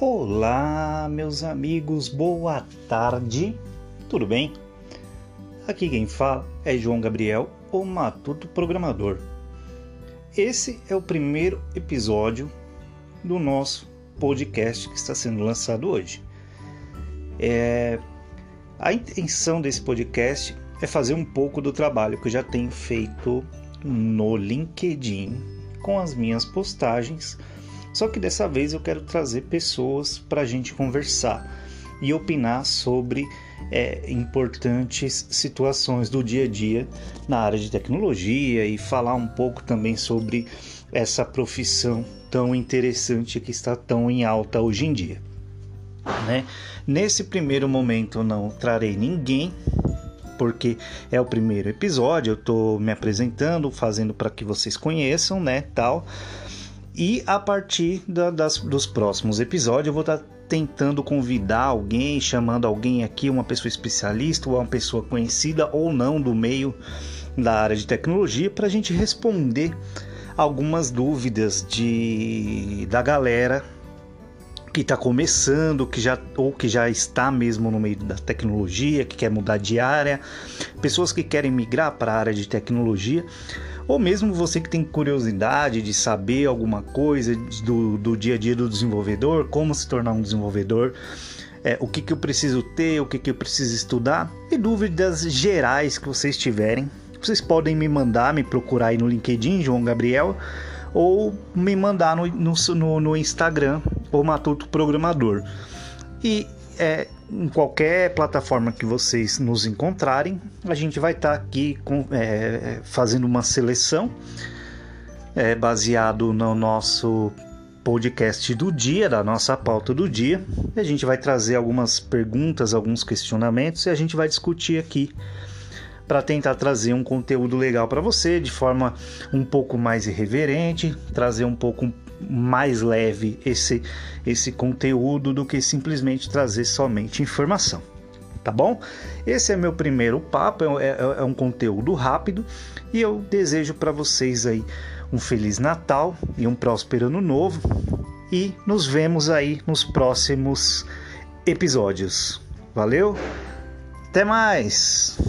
Olá, meus amigos, boa tarde, tudo bem? Aqui quem fala é João Gabriel, o Matuto Programador. Esse é o primeiro episódio do nosso podcast que está sendo lançado hoje. É... A intenção desse podcast é fazer um pouco do trabalho que eu já tenho feito no LinkedIn com as minhas postagens só que dessa vez eu quero trazer pessoas para a gente conversar e opinar sobre é, importantes situações do dia a dia na área de tecnologia e falar um pouco também sobre essa profissão tão interessante que está tão em alta hoje em dia. Né? Nesse primeiro momento não trarei ninguém porque é o primeiro episódio, eu estou me apresentando, fazendo para que vocês conheçam, né, tal. E a partir da, das, dos próximos episódios, eu vou estar tá tentando convidar alguém, chamando alguém aqui, uma pessoa especialista ou uma pessoa conhecida ou não do meio da área de tecnologia, para a gente responder algumas dúvidas de, da galera que está começando, que já ou que já está mesmo no meio da tecnologia, que quer mudar de área, pessoas que querem migrar para a área de tecnologia ou mesmo você que tem curiosidade de saber alguma coisa do, do dia a dia do desenvolvedor, como se tornar um desenvolvedor, é, o que, que eu preciso ter, o que, que eu preciso estudar e dúvidas gerais que vocês tiverem. Vocês podem me mandar, me procurar aí no LinkedIn, João Gabriel, ou me mandar no, no, no Instagram, o Matuto Programador. E é, em qualquer plataforma que vocês nos encontrarem, a gente vai estar tá aqui com, é, fazendo uma seleção é, baseado no nosso podcast do dia, da nossa pauta do dia. a gente vai trazer algumas perguntas, alguns questionamentos e a gente vai discutir aqui para tentar trazer um conteúdo legal para você de forma um pouco mais irreverente, trazer um pouco mais leve esse, esse conteúdo do que simplesmente trazer somente informação. Tá bom? Esse é meu primeiro papo, é, é, é um conteúdo rápido e eu desejo para vocês aí um Feliz Natal e um próspero Ano Novo e nos vemos aí nos próximos episódios. Valeu? Até mais!